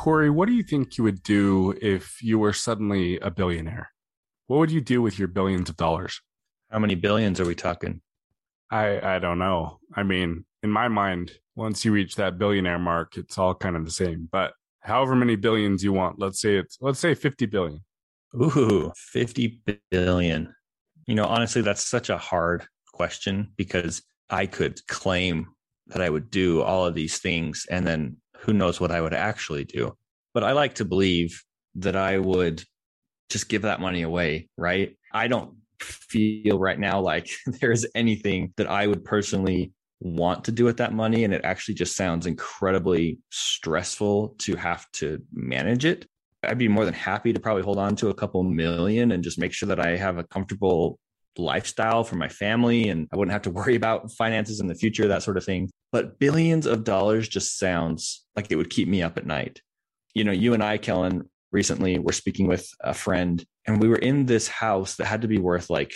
Corey, what do you think you would do if you were suddenly a billionaire? What would you do with your billions of dollars? How many billions are we talking? I I don't know. I mean, in my mind, once you reach that billionaire mark, it's all kind of the same. But however many billions you want, let's say it's let's say 50 billion. Ooh, 50 billion. You know, honestly, that's such a hard question because I could claim that I would do all of these things and then who knows what I would actually do. But I like to believe that I would just give that money away, right? I don't feel right now like there's anything that I would personally want to do with that money. And it actually just sounds incredibly stressful to have to manage it. I'd be more than happy to probably hold on to a couple million and just make sure that I have a comfortable lifestyle for my family and I wouldn't have to worry about finances in the future, that sort of thing. But billions of dollars just sounds like it would keep me up at night. You know, you and I, Kellen, recently were speaking with a friend and we were in this house that had to be worth like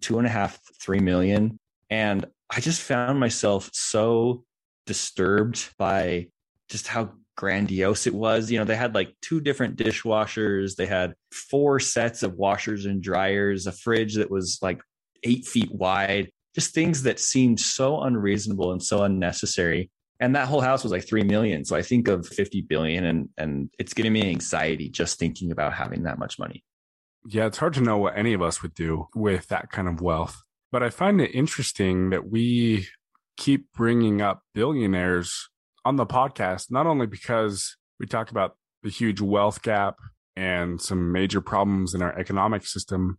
two and a half, three million. And I just found myself so disturbed by just how grandiose it was. You know, they had like two different dishwashers, they had four sets of washers and dryers, a fridge that was like eight feet wide, just things that seemed so unreasonable and so unnecessary. And that whole house was like three million. So I think of 50 billion and and it's giving me anxiety just thinking about having that much money. Yeah, it's hard to know what any of us would do with that kind of wealth. But I find it interesting that we keep bringing up billionaires on the podcast, not only because we talk about the huge wealth gap and some major problems in our economic system,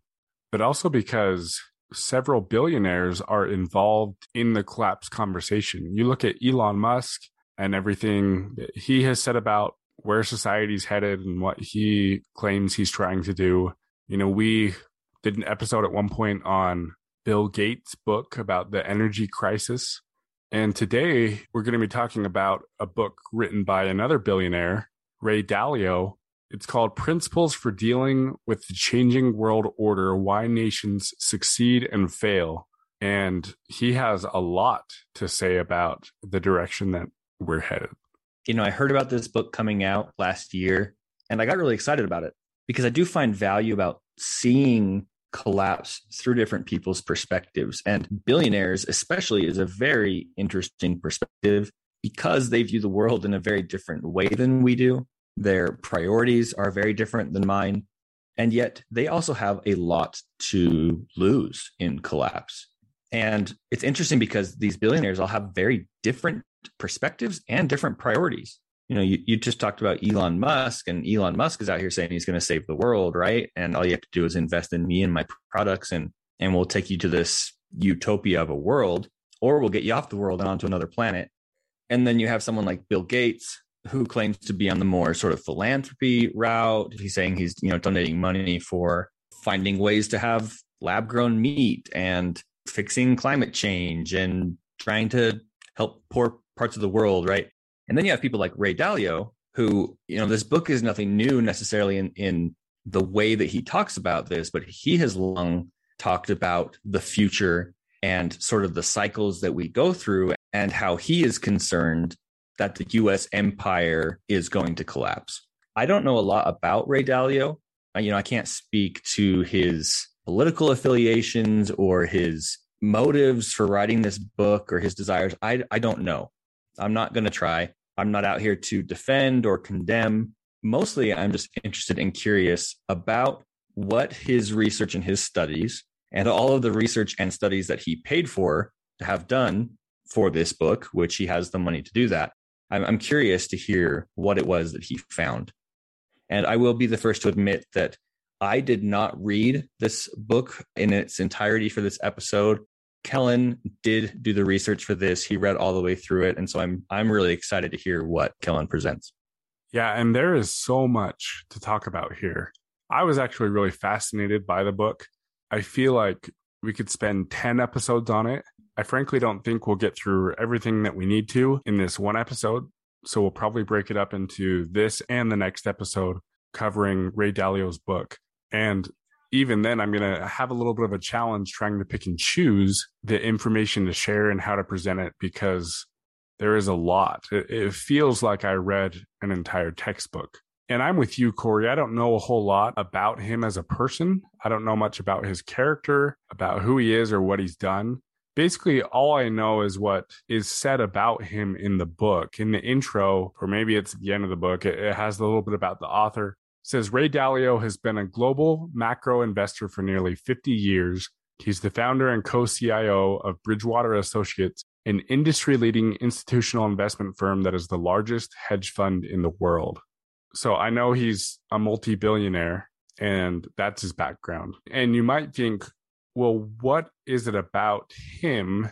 but also because several billionaires are involved in the collapse conversation. You look at Elon Musk and everything he has said about where society's headed and what he claims he's trying to do. You know, we did an episode at one point on Bill Gates' book about the energy crisis. And today we're going to be talking about a book written by another billionaire, Ray Dalio. It's called Principles for Dealing with the Changing World Order Why Nations Succeed and Fail. And he has a lot to say about the direction that we're headed. You know, I heard about this book coming out last year and I got really excited about it because I do find value about seeing collapse through different people's perspectives. And billionaires, especially, is a very interesting perspective because they view the world in a very different way than we do. Their priorities are very different than mine. And yet they also have a lot to lose in collapse. And it's interesting because these billionaires all have very different perspectives and different priorities. You know, you, you just talked about Elon Musk, and Elon Musk is out here saying he's going to save the world, right? And all you have to do is invest in me and my products, and and we'll take you to this utopia of a world, or we'll get you off the world and onto another planet. And then you have someone like Bill Gates, who claims to be on the more sort of philanthropy route. He's saying he's you know donating money for finding ways to have lab grown meat and fixing climate change and trying to help poor parts of the world, right? And then you have people like Ray Dalio, who, you know, this book is nothing new necessarily in, in the way that he talks about this, but he has long talked about the future and sort of the cycles that we go through and how he is concerned that the US empire is going to collapse. I don't know a lot about Ray Dalio. You know, I can't speak to his political affiliations or his motives for writing this book or his desires. I, I don't know. I'm not going to try. I'm not out here to defend or condemn. Mostly, I'm just interested and curious about what his research and his studies and all of the research and studies that he paid for to have done for this book, which he has the money to do that. I'm, I'm curious to hear what it was that he found. And I will be the first to admit that I did not read this book in its entirety for this episode. Kellen did do the research for this. He read all the way through it, and so I'm I'm really excited to hear what Kellen presents. Yeah, and there is so much to talk about here. I was actually really fascinated by the book. I feel like we could spend 10 episodes on it. I frankly don't think we'll get through everything that we need to in this one episode. So we'll probably break it up into this and the next episode covering Ray Dalio's book. And even then, I'm going to have a little bit of a challenge trying to pick and choose the information to share and how to present it because there is a lot. It, feels like I read an entire textbook. And I'm with you, Corey. I don't know a whole lot about him as a person. I don't know much about his character, about who he is or what he's done. Basically, all I know is what is said about him in the book. In the intro, or maybe it's at the end of the book, it, it has a little bit about the author says Ray Dalio has been a global macro investor for nearly 50 years. He's the founder and co CIO of Bridgewater Associates, an industry leading institutional investment firm that is the largest hedge fund in the world. So I know he's a multi billionaire and that's his background. And you might think, well, what is it about him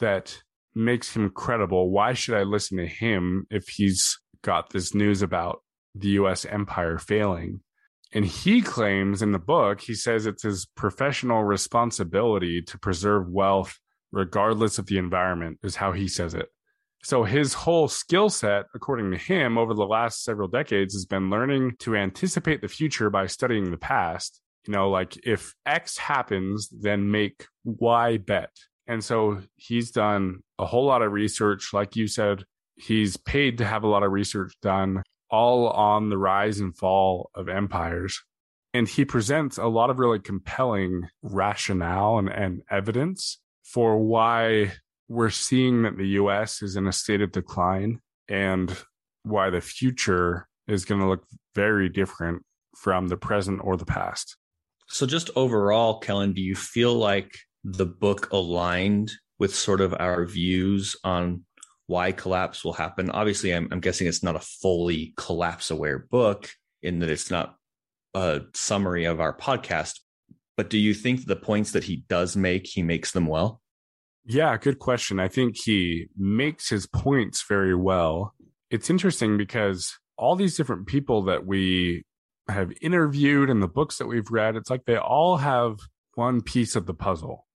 that makes him credible? Why should I listen to him if he's got this news about the US empire failing. And he claims in the book, he says it's his professional responsibility to preserve wealth regardless of the environment, is how he says it. So his whole skill set, according to him, over the last several decades has been learning to anticipate the future by studying the past. You know, like if X happens, then make Y bet. And so he's done a whole lot of research. Like you said, he's paid to have a lot of research done all on the rise and fall of empires. And he presents a lot of really compelling rationale and, and evidence for why we're seeing that the US is in a state of decline and why the future is going to look very different from the present or the past. So, just overall, Kellen, do you feel like the book aligned with sort of our views on why collapse will happen. Obviously, I'm, I'm guessing it's not a fully collapse aware book in that it's not a summary of our podcast. But do you think the points that he does make, he makes them well? Yeah, good question. I think he makes his points very well. It's interesting because all these different people that we have interviewed and the books that we've read, it's like they all have one piece of the puzzle.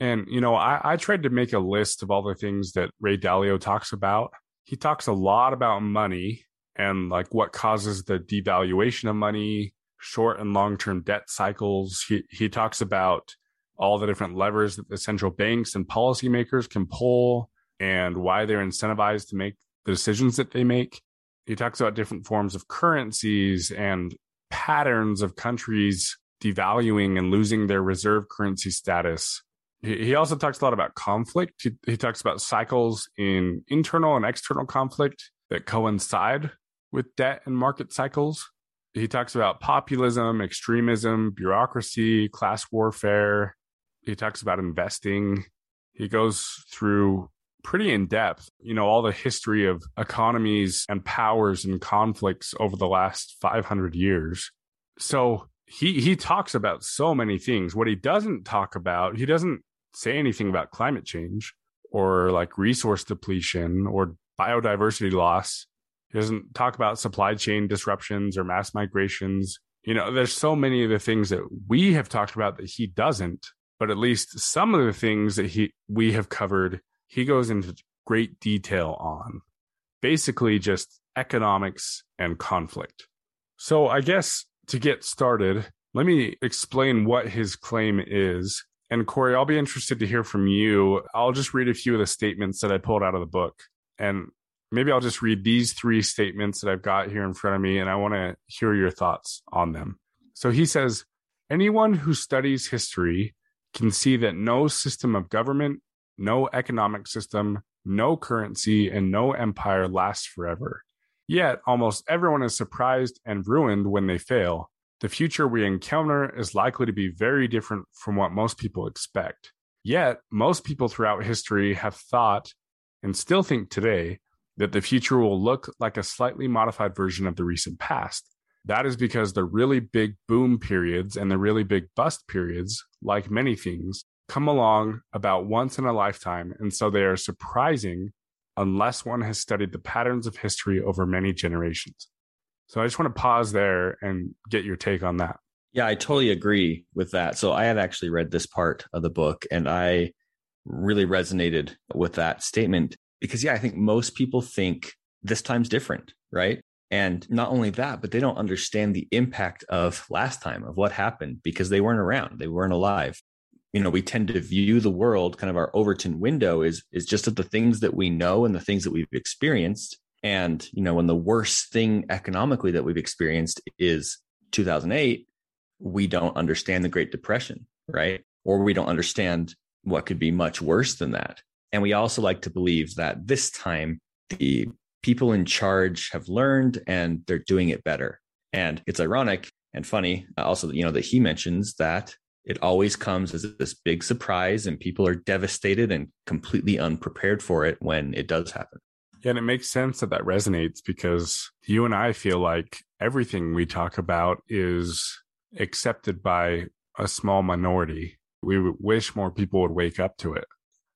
And, you know, I, I tried to make a list of all the things that Ray Dalio talks about. He talks a lot about money and like what causes the devaluation of money, short and long term debt cycles. He, he talks about all the different levers that the central banks and policymakers can pull and why they're incentivized to make the decisions that they make. He talks about different forms of currencies and patterns of countries devaluing and losing their reserve currency status he also talks a lot about conflict. He, he talks about cycles in internal and external conflict that coincide with debt and market cycles. He talks about populism, extremism, bureaucracy, class warfare. He talks about investing. He goes through pretty in depth, you know, all the history of economies and powers and conflicts over the last 500 years. So he he talks about so many things. What he doesn't talk about, he doesn't say anything about climate change or like resource depletion or biodiversity loss. He doesn't talk about supply chain disruptions or mass migrations. You know, there's so many of the things that we have talked about that he doesn't, but at least some of the things that he we have covered he goes into great detail on basically just economics and conflict. So, I guess to get started, let me explain what his claim is. And Corey, I'll be interested to hear from you. I'll just read a few of the statements that I pulled out of the book. And maybe I'll just read these three statements that I've got here in front of me, and I want to hear your thoughts on them. So he says, Anyone who studies history can see that no system of government, no economic system, no currency, and no empire lasts forever. Yet, almost everyone is surprised and ruined when they fail. The future we encounter is likely to be very different from what most people expect. Yet, most people throughout history have thought, and still think today, that the future will look like a slightly modified version of the recent past. That is because the really big boom periods and the really big bust periods, like many things, come along about once in a lifetime, and so they are surprising unless one has studied the patterns of history over many generations. So I just want to pause there and get your take on that. Yeah, I totally agree with that. So I had actually read this part of the book and I really resonated with that statement because, yeah, I think most people think this time's different, right? And not only that, but they don't understand the impact of last time, of what happened because they weren't around, they weren't alive you know we tend to view the world kind of our overton window is is just of the things that we know and the things that we've experienced. And you know when the worst thing economically that we've experienced is 2008 we don't understand the great depression right? Or we don't understand what could be much worse than that. And we also like to believe that this time the people in charge have learned and they're doing it better. And it's ironic and funny also you know that he mentions that it always comes as this big surprise and people are devastated and completely unprepared for it when it does happen. Yeah and it makes sense that that resonates because you and i feel like everything we talk about is accepted by a small minority. We wish more people would wake up to it.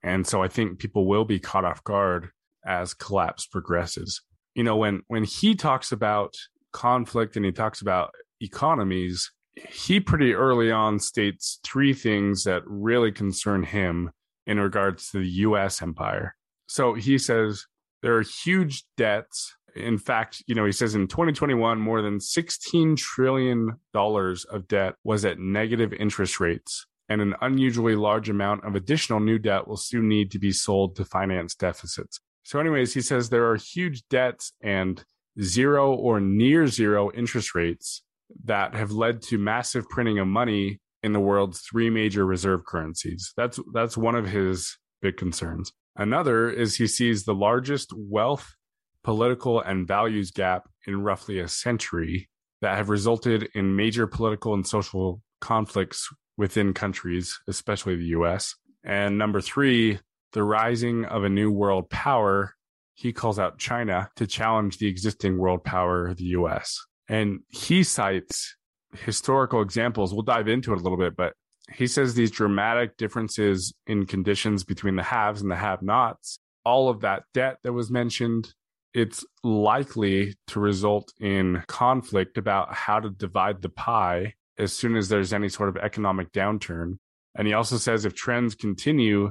And so i think people will be caught off guard as collapse progresses. You know when when he talks about conflict and he talks about economies he pretty early on states three things that really concern him in regards to the US empire. So he says there are huge debts. In fact, you know, he says in 2021, more than $16 trillion of debt was at negative interest rates, and an unusually large amount of additional new debt will soon need to be sold to finance deficits. So, anyways, he says there are huge debts and zero or near zero interest rates that have led to massive printing of money in the world's three major reserve currencies. That's that's one of his big concerns. Another is he sees the largest wealth, political, and values gap in roughly a century that have resulted in major political and social conflicts within countries, especially the US. And number three, the rising of a new world power. He calls out China to challenge the existing world power, the US. And he cites historical examples. We'll dive into it a little bit, but he says these dramatic differences in conditions between the haves and the have nots, all of that debt that was mentioned, it's likely to result in conflict about how to divide the pie as soon as there's any sort of economic downturn. And he also says if trends continue,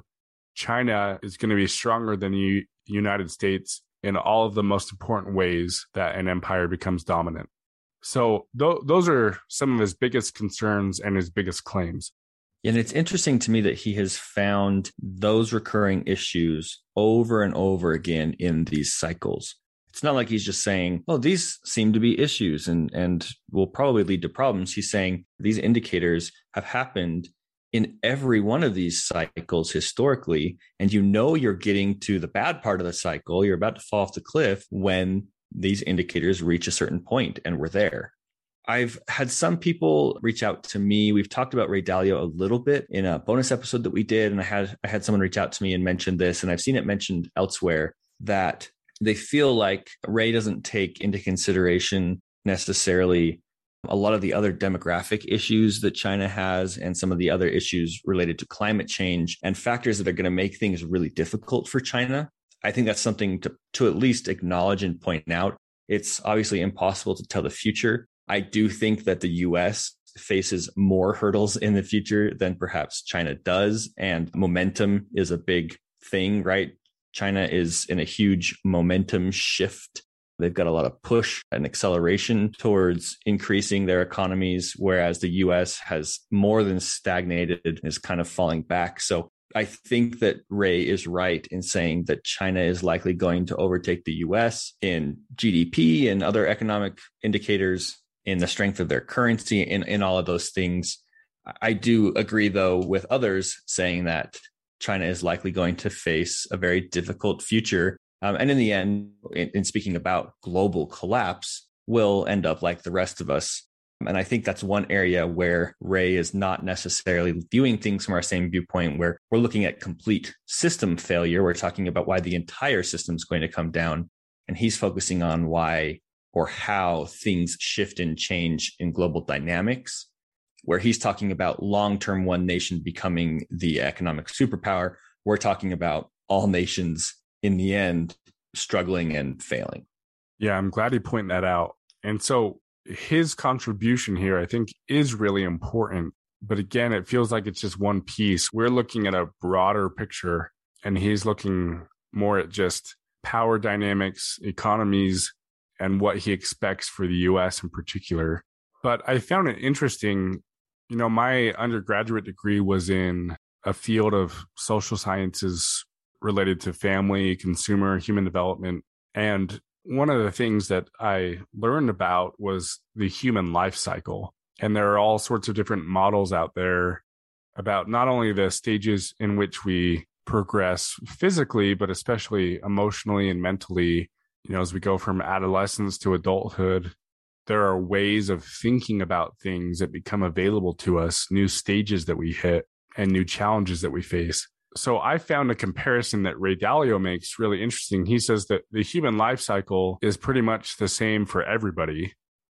China is going to be stronger than the United States in all of the most important ways that an empire becomes dominant. So th- those are some of his biggest concerns and his biggest claims. And it's interesting to me that he has found those recurring issues over and over again in these cycles. It's not like he's just saying, "Oh, these seem to be issues and and will probably lead to problems." He's saying these indicators have happened in every one of these cycles historically, and you know you're getting to the bad part of the cycle, you're about to fall off the cliff when these indicators reach a certain point and we're there. I've had some people reach out to me. We've talked about Ray Dalio a little bit in a bonus episode that we did, and I had I had someone reach out to me and mention this, and I've seen it mentioned elsewhere that they feel like Ray doesn't take into consideration necessarily a lot of the other demographic issues that China has and some of the other issues related to climate change and factors that are going to make things really difficult for China. I think that's something to, to at least acknowledge and point out. It's obviously impossible to tell the future, I do think that the US faces more hurdles in the future than perhaps China does. And momentum is a big thing, right? China is in a huge momentum shift. They've got a lot of push and acceleration towards increasing their economies, whereas the US has more than stagnated and is kind of falling back. So I think that Ray is right in saying that China is likely going to overtake the US in GDP and other economic indicators in the strength of their currency, in, in all of those things. I do agree, though, with others saying that China is likely going to face a very difficult future. Um, and in the end, in, in speaking about global collapse, will end up like the rest of us. And I think that's one area where Ray is not necessarily viewing things from our same viewpoint, where we're looking at complete system failure. We're talking about why the entire system is going to come down. And he's focusing on why or how things shift and change in global dynamics, where he's talking about long term one nation becoming the economic superpower. We're talking about all nations in the end struggling and failing. Yeah, I'm glad he pointed that out. And so his contribution here, I think, is really important. But again, it feels like it's just one piece. We're looking at a broader picture, and he's looking more at just power dynamics, economies, and what he expects for the US in particular. But I found it interesting. You know, my undergraduate degree was in a field of social sciences related to family, consumer, human development. And one of the things that I learned about was the human life cycle. And there are all sorts of different models out there about not only the stages in which we progress physically, but especially emotionally and mentally you know, as we go from adolescence to adulthood, there are ways of thinking about things that become available to us, new stages that we hit and new challenges that we face. So I found a comparison that Ray Dalio makes really interesting. He says that the human life cycle is pretty much the same for everybody,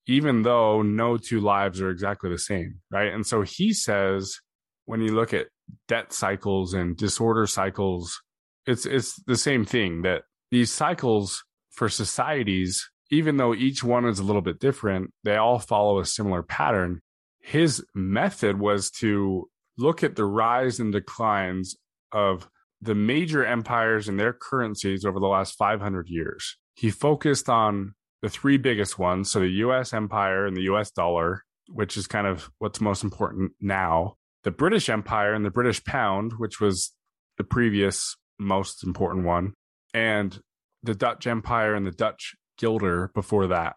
even though no two lives are exactly the same, right? And so he says when you look at debt cycles and disorder cycles, it's it's the same thing that these cycles for societies, even though each one is a little bit different, they all follow a similar pattern. His method was to look at the rise and declines of the major empires and their currencies over the last 500 years. He focused on the three biggest ones. So the US empire and the US dollar, which is kind of what's most important now, the British empire and the British pound, which was the previous most important one, and the Dutch Empire and the Dutch Guilder before that.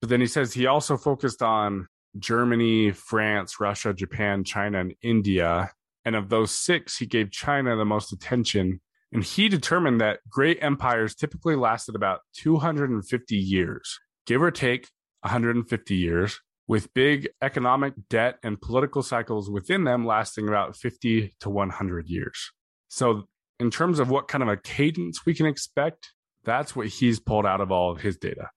But then he says he also focused on Germany, France, Russia, Japan, China, and India. And of those six, he gave China the most attention. And he determined that great empires typically lasted about 250 years, give or take 150 years, with big economic debt and political cycles within them lasting about 50 to 100 years. So in terms of what kind of a cadence we can expect, that's what he's pulled out of all of his data.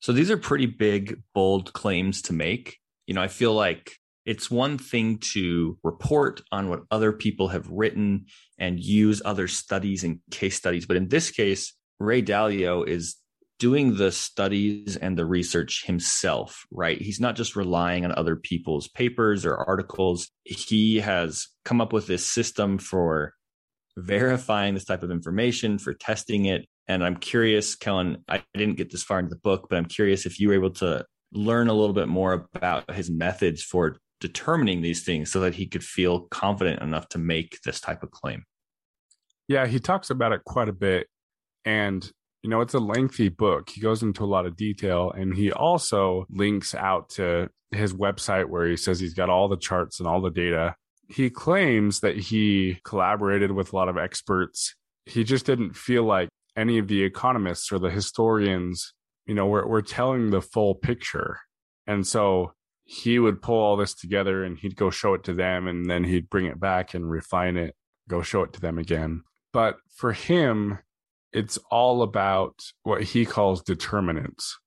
So these are pretty big, bold claims to make. You know, I feel like it's one thing to report on what other people have written and use other studies and case studies. But in this case, Ray Dalio is doing the studies and the research himself, right? He's not just relying on other people's papers or articles. He has come up with this system for verifying this type of information, for testing it. And I'm curious, Kellen, I didn't get this far into the book, but I'm curious if you were able to learn a little bit more about his methods for determining these things so that he could feel confident enough to make this type of claim. Yeah, he talks about it quite a bit. And, you know, it's a lengthy book. He goes into a lot of detail and he also links out to his website where he says he's got all the charts and all the data he claims that he collaborated with a lot of experts. He just didn't feel like any of the economists or the historians, you know, we're, we're telling the full picture. And so he would pull all this together and he'd go show it to them and then he'd bring it back and refine it, go show it to them again. But for him, it's all about what he calls determinants.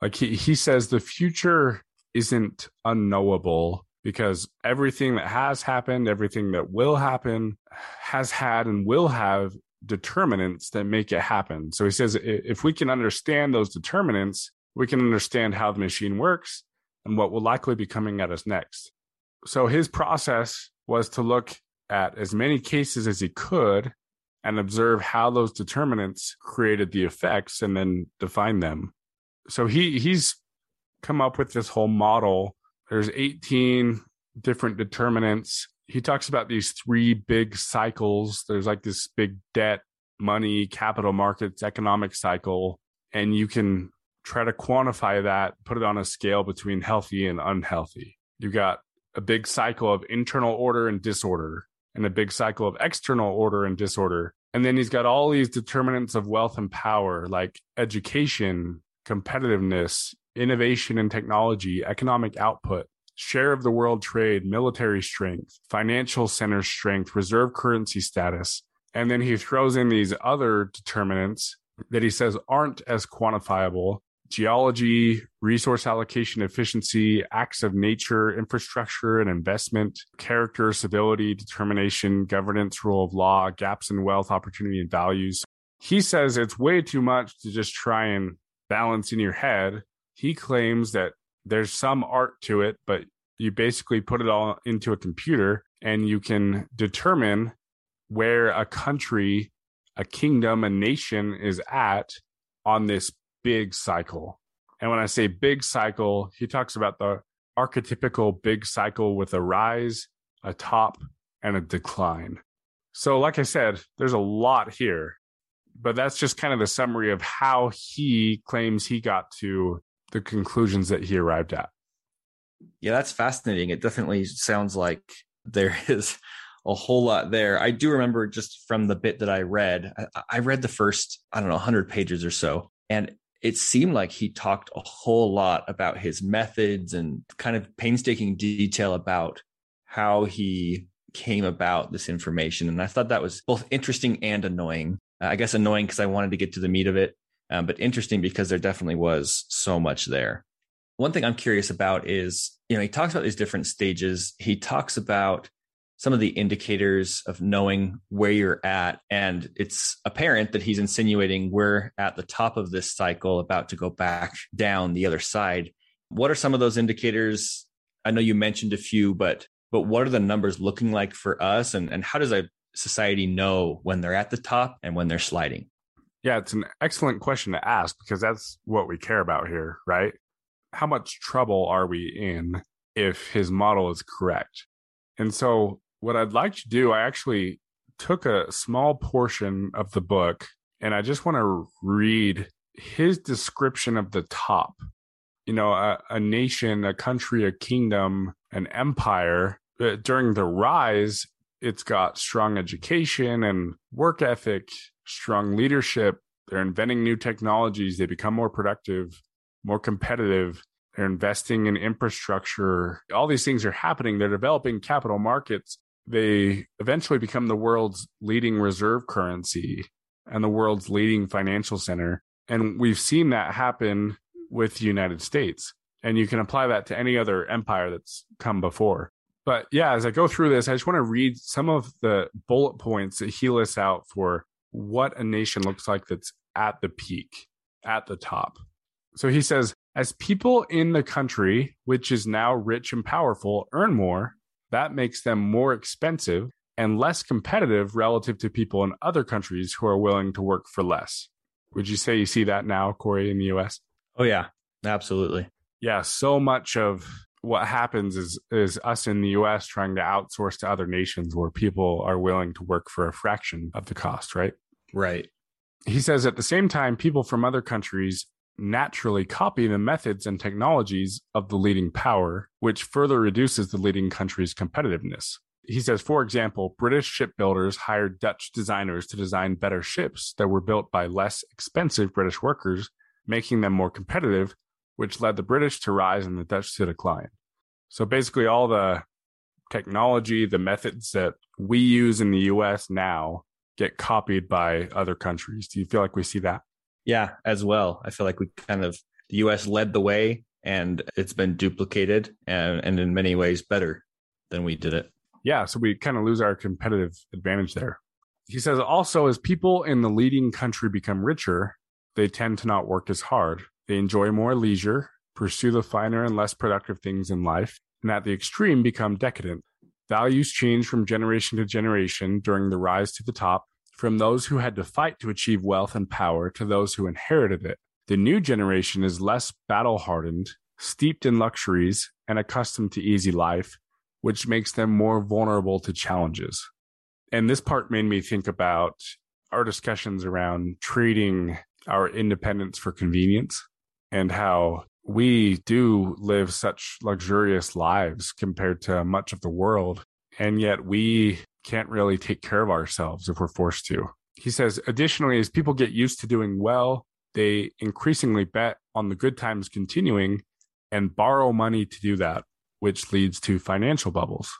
Like he, he says the future isn't unknowable because everything that has happened, everything that will happen, has had and will have determinants that make it happen. So he says if we can understand those determinants, we can understand how the machine works and what will likely be coming at us next. So his process was to look at as many cases as he could and observe how those determinants created the effects and then define them. So he he's come up with this whole model there's 18 different determinants. He talks about these three big cycles. There's like this big debt, money, capital markets, economic cycle. And you can try to quantify that, put it on a scale between healthy and unhealthy. You've got a big cycle of internal order and disorder, and a big cycle of external order and disorder. And then he's got all these determinants of wealth and power, like education, competitiveness, innovation and technology, economic output, share of the world trade, military strength, financial center strength, reserve currency status. And then he throws in these other determinants that he says aren't as quantifiable geology, resource allocation efficiency, acts of nature, infrastructure and investment, character, civility, determination, governance, rule of law, gaps in wealth, opportunity, and values. He says it's way too much to just try and balance in your head he claims that there's some art to it, but you basically put it all into a computer and you can determine where a country, a kingdom, a nation is at on this big cycle. And when I say big cycle, he talks about the archetypical big cycle with a rise, a top, and a decline. So, like I said, there's a lot here, but that's just kind of the summary of how he claims he got to the conclusions that he arrived at. Yeah, that's fascinating. It definitely sounds like there is a whole lot there. I do remember just from the bit that I read, I, read the first, I don't know, 100 pages or so. And it seemed like he talked a whole lot about his methods and kind of painstaking detail about how he came about this information. And I thought that was both interesting and annoying. Uh, I guess annoying because I wanted to get to the meat of it, um, but interesting because there definitely was so much there. One thing I'm curious about is, you know, he talks about these different stages. He talks about some of the indicators of knowing where you're at. And it's apparent that he's insinuating we're at the top of this cycle, about to go back down the other side. What are some of those indicators? I know you mentioned a few, but but what are the numbers looking like for us? And, and how does a society know when they're at the top and when they're sliding? Yeah, it's an excellent question to ask because that's what we care about here, right? How much trouble are we in if his model is correct? And so, what I'd like to do, I actually took a small portion of the book and I just want to read his description of the top. You know, a, a nation, a country, a kingdom, an empire. Uh, during the rise, it's got strong education and work ethic strong leadership. They're inventing new technologies. They become more productive, more competitive. They're investing in infrastructure. All these things are happening. They're developing capital markets. They eventually become the world's leading reserve currency and the world's leading financial center. And we've seen that happen with the United States. And you can apply that to any other empire that's come before. But yeah, as I go through this, I just want to read some of the bullet points that he lists out for what a nation looks like that's at the peak, at the top. So he says, as people in the country, which is now rich and powerful, earn more, that makes them more expensive and less competitive relative to people in other countries who are willing to work for less. Would you say you see that now, Corey, in the US? Oh, yeah, absolutely. Yeah, so much of what happens is is us in the US trying to outsource to other nations where people are willing to work for a fraction of the cost, right? Right. He says at the same time, people from other countries naturally copy the methods and technologies of the leading power, which further reduces the leading country's competitiveness. He says, for example, British shipbuilders hired Dutch designers to design better ships that were built by less expensive British workers, making them more competitive, which led the British to rise and the Dutch to decline. So basically, all the technology, the methods that we use in the US now get copied by other countries. Do you feel like we see that? Yeah, as well. I feel like we kind of, the US led the way and it's been duplicated and, and in many ways better than we did it. Yeah, so we kind of lose our competitive advantage there. He says also, as people in the leading country become richer, they tend to not work as hard. They enjoy more leisure, pursue the finer and less productive things in life, and at the extreme become decadent. Values change from generation to generation during the rise to the top, from those who had to fight to achieve wealth and power to those who inherited it. The new generation is less battle hardened, steeped in luxuries, and accustomed to easy life, which makes them more vulnerable to challenges. And this part made me think about our discussions around trading our independence for convenience and how we do live such luxurious lives compared to much of the world. And yet we can't really take care of ourselves if we're forced to. He says, additionally, as people get used to doing well, they increasingly bet on the good times continuing and borrow money to do that, which leads to financial bubbles.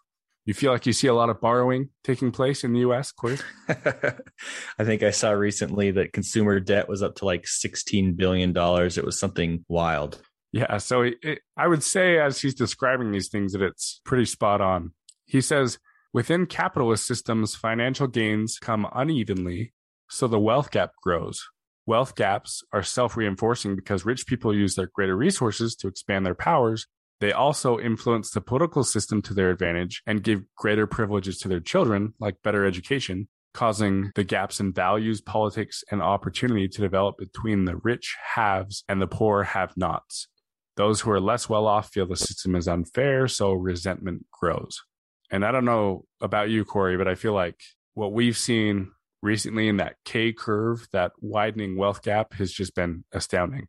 You feel like you see a lot of borrowing taking place in the US, Corey? I think I saw recently that consumer debt was up to like $16 billion. It was something wild. Yeah. So it, I would say, as he's describing these things, that it's pretty spot on. He says, within capitalist systems, financial gains come unevenly, so the wealth gap grows. Wealth gaps are self reinforcing because rich people use their greater resources to expand their powers. They also influence the political system to their advantage and give greater privileges to their children, like better education, causing the gaps in values, politics, and opportunity to develop between the rich haves and the poor have nots. Those who are less well off feel the system is unfair, so resentment grows. And I don't know about you, Corey, but I feel like what we've seen recently in that K curve, that widening wealth gap, has just been astounding.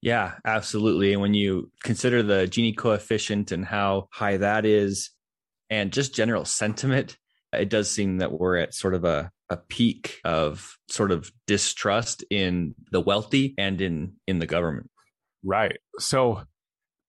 Yeah, absolutely. And when you consider the Gini coefficient and how high that is, and just general sentiment, it does seem that we're at sort of a, a peak of sort of distrust in the wealthy and in in the government. Right. So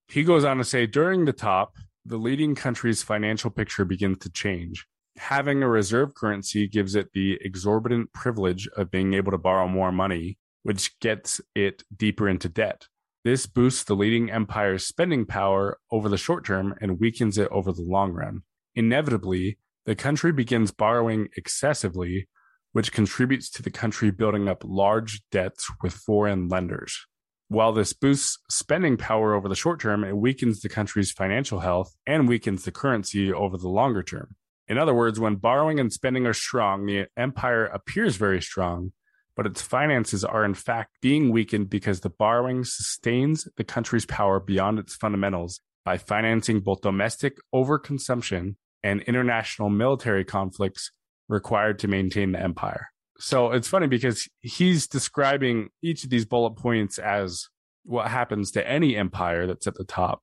he goes on to say during the top, the leading country's financial picture begins to change. Having a reserve currency gives it the exorbitant privilege of being able to borrow more money, which gets it deeper into debt. This boosts the leading empire's spending power over the short term and weakens it over the long run. Inevitably, the country begins borrowing excessively, which contributes to the country building up large debts with foreign lenders. While this boosts spending power over the short term, it weakens the country's financial health and weakens the currency over the longer term. In other words, when borrowing and spending are strong, the empire appears very strong, but its finances are in fact being weakened because the borrowing sustains the country's power beyond its fundamentals by financing both domestic overconsumption and international military conflicts required to maintain the empire so it's funny because he's describing each of these bullet points as what happens to any empire that's at the top,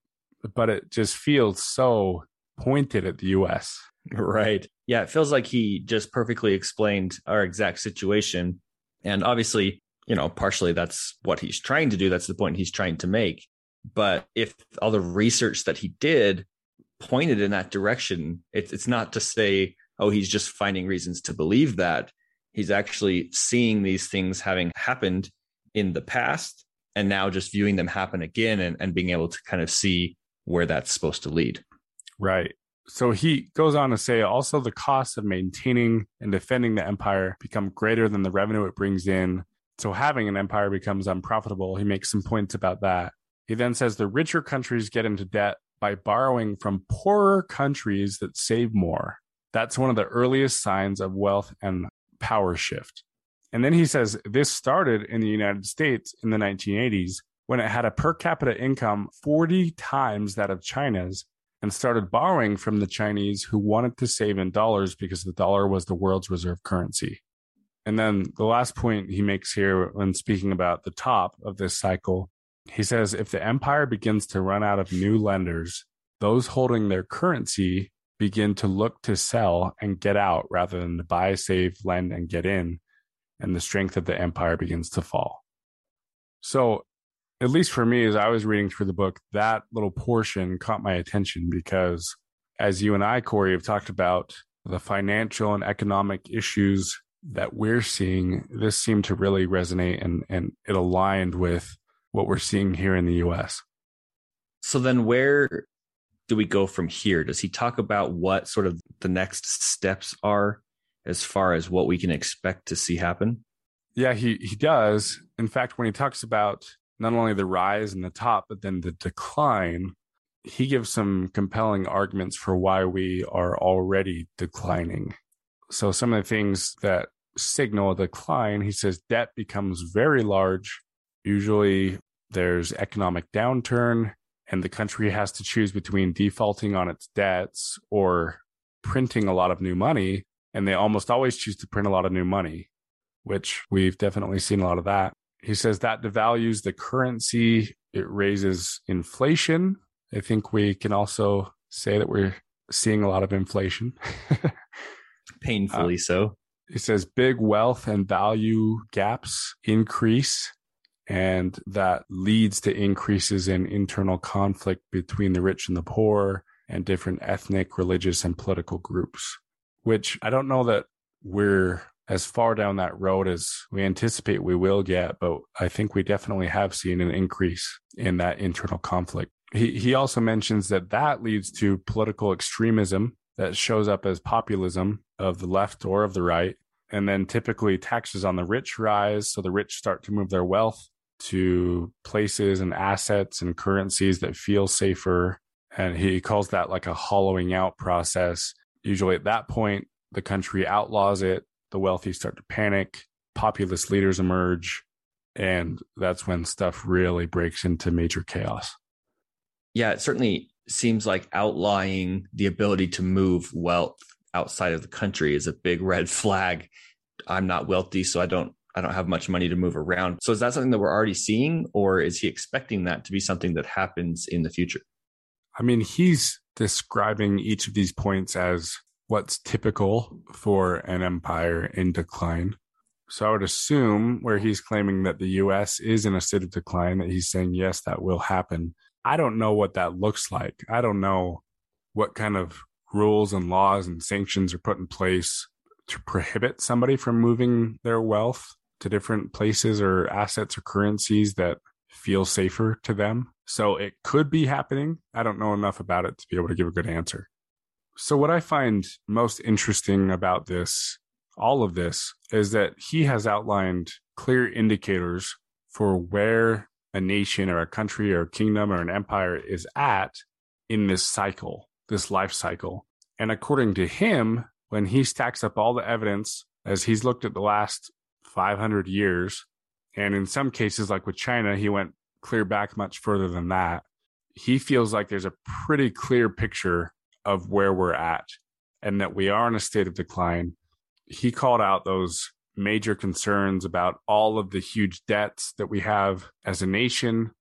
but it just feels so pointed at the US. Right. Yeah. It feels like he just perfectly explained our exact situation. And obviously, you know, partially that's what he's trying to do. That's the point he's trying to make. But if all the research that he did pointed in that direction, it's, it's not to say, oh, he's just finding reasons to believe that he's actually seeing these things having happened in the past and now just viewing them happen again and, and being able to kind of see where that's supposed to lead. Right. So he goes on to say also the costs of maintaining and defending the empire become greater than the revenue it brings in. So having an empire becomes unprofitable. He makes some points about that. He then says the richer countries get into debt by borrowing from poorer countries that save more. That's one of the earliest signs of wealth and power shift. And then he says this started in the United States in the 1980s when it had a per capita income 40 times that of China's and started borrowing from the Chinese who wanted to save in dollars because the dollar was the world's reserve currency. And then the last point he makes here when speaking about the top of this cycle, he says if the empire begins to run out of new lenders, those holding their currency begin to look to sell and get out rather than to buy, save, lend, and get in, and the strength of the empire begins to fall. So, at least for me, as I was reading through the book, that little portion caught my attention because, as you and I, Corey, have talked about the financial and economic issues that we're seeing, this seemed to really resonate and, and it aligned with what we're seeing here in the US. So then where do we go from here? Does he talk about what sort of the next steps are as far as what we can expect to see happen? Yeah, he, he does. In fact, when he talks about not only the rise and the top, but then the decline, he gives some compelling arguments for why we are already declining. So, some of the things that signal a decline, he says debt becomes very large. Usually, there's economic downturn, and the country has to choose between defaulting on its debts or printing a lot of new money. And they almost always choose to print a lot of new money, which we've definitely seen a lot of that. He says that devalues the currency, it raises inflation. I think we can also say that we're seeing a lot of inflation. Painfully uh, so. He says big wealth and value gaps increase and that leads to increases in internal conflict between the rich and the poor and different ethnic, religious, and political groups, which I don't know that we're as far down that road as we anticipate we will get, but I think we definitely have seen an increase in that internal conflict. He, he also mentions that that leads to political extremism that shows up as populism of the left or of the right. And then typically taxes on the rich rise. So the rich start to move their wealth to places and assets and currencies that feel safer. And he calls that like a hollowing out process. Usually at that point, the country outlaws it, the wealthy start to panic, populist leaders emerge, and that's when stuff really breaks into major chaos. Yeah, it certainly seems like outlawing the ability to move wealth outside of the country is a big red flag. I'm not wealthy, so I don't I don't have much money to move around. So is that something that we're already seeing, or is he expecting that to be something that happens in the future? I mean, he's describing each of these points as what's typical for an empire in decline. So I would assume where he's claiming that the US is in a state of decline, that he's saying, yes, that will happen. I don't know what that looks like. I don't know what kind of rules and laws and sanctions are put in place to prohibit somebody from moving their wealth to different places or assets or currencies that feel safer to them. So it could be happening. I don't know enough about it to be able to give a good answer. So, what I find most interesting about this, all of this, is that he has outlined clear indicators for where a nation or a country or a kingdom or an empire is at in this cycle, this life cycle. And according to him, when he stacks up all the evidence, as he's looked at the last 500 years. And in some cases, like with China, he went clear back much further than that. He feels like there's a pretty clear picture of where we're at and that we are in a state of decline. He called out those major concerns about all of the huge debts that we have as a nation,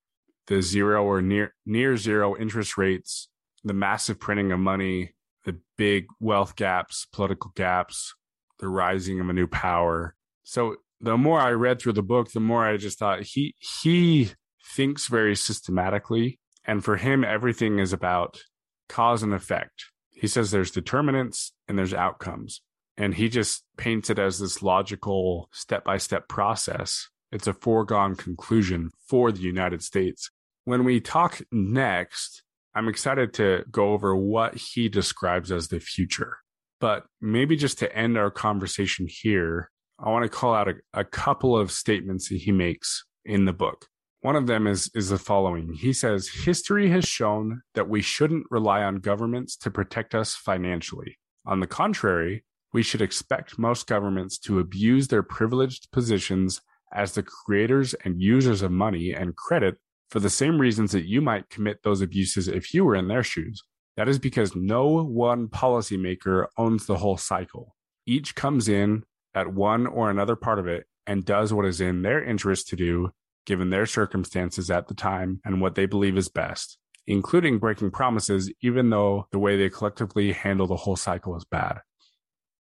the zero or near near zero interest rates, the massive printing of money, the big wealth gaps, political gaps, the rising of a new power, so the more I read through the book, the more I just thought he he thinks very systematically, and for him, everything is about cause and effect. He says there's determinants and there's outcomes, and he just paints it as this logical step by step process. It's a foregone conclusion for the United States. When we talk next, I'm excited to go over what he describes as the future. But maybe just to end our conversation here, I want to call out a, a couple of statements that he makes in the book. One of them is, is the following. He says, History has shown that we shouldn't rely on governments to protect us financially. On the contrary, we should expect most governments to abuse their privileged positions as the creators and users of money and credit for the same reasons that you might commit those abuses if you were in their shoes. That is because no one policymaker owns the whole cycle. Each comes in at one or another part of it and does what is in their interest to do, given their circumstances at the time and what they believe is best. including breaking promises, even though the way they collectively handle the whole cycle is bad.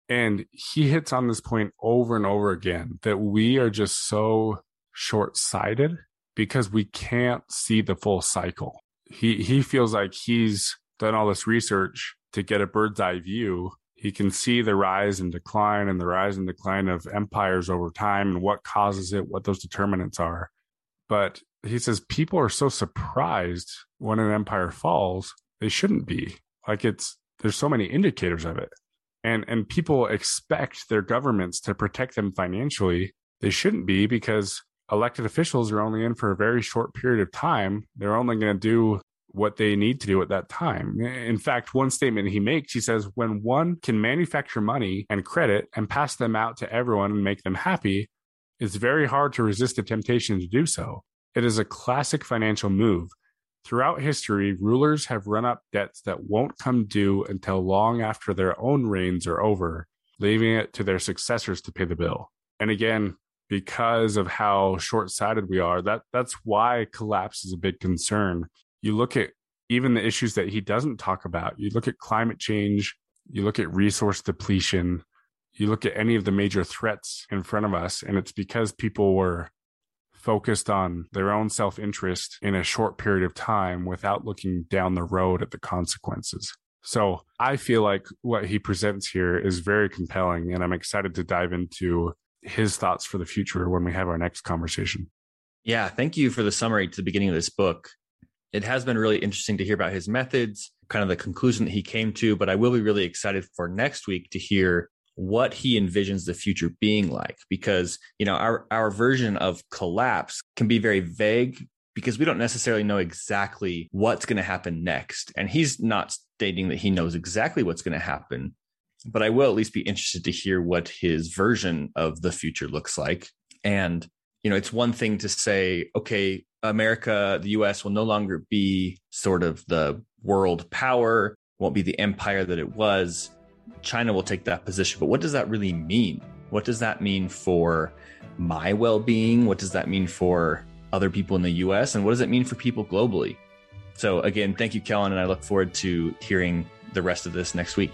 And he hits on this point over and over again that we are just so short sighted because we can't see the full cycle. He, he feels like he's done all this research to get a bird's eye view. He can see the rise and decline and the rise and decline of empires over time and what causes it, what those determinants are. But he says people are so surprised when an empire falls, they shouldn't be. Like it's, there's so many indicators of it and and people expect their governments to protect them financially they shouldn't be because elected officials are only in for a very short period of time they're only going to do what they need to do at that time in fact one statement he makes he says when one can manufacture money and credit and pass them out to everyone and make them happy it's very hard to resist the temptation to do so it is a classic financial move Throughout history, rulers have run up debts that won't come due until long after their own reigns are over, leaving it to their successors to pay the bill. And again, because of how short-sighted we are, that that's why collapse is a big concern. You look at even the issues that he doesn't talk about. You look at climate change, you look at resource depletion, you look at any of the major threats in front of us, and it's because people were focused on their own self interest in a short period of time without looking down the road at the consequences. So I feel like what he presents here is very compelling, and I'm excited to dive into his thoughts for the future when we have our next conversation. Yeah, thank you for the summary to the beginning of this book. It has been really interesting to hear about his methods, kind of the conclusion that he came to, but I will be really excited for next week to hear what he envisions the future being like because you know our our version of collapse can be very vague because we don't necessarily know exactly what's going to happen next. And he's not stating that he knows exactly what's going to happen but i will at least be interested to hear what his version of the future looks like. And you know it's one thing to say okay america the us will no longer be sort of the world power won't be the empire that it was China will take that position. But what does that really mean? What does that mean for my well being? What does that mean for other people in the US? And what does it mean for people globally? So, again, thank you, Kellen. And I look forward to hearing the rest of this next week.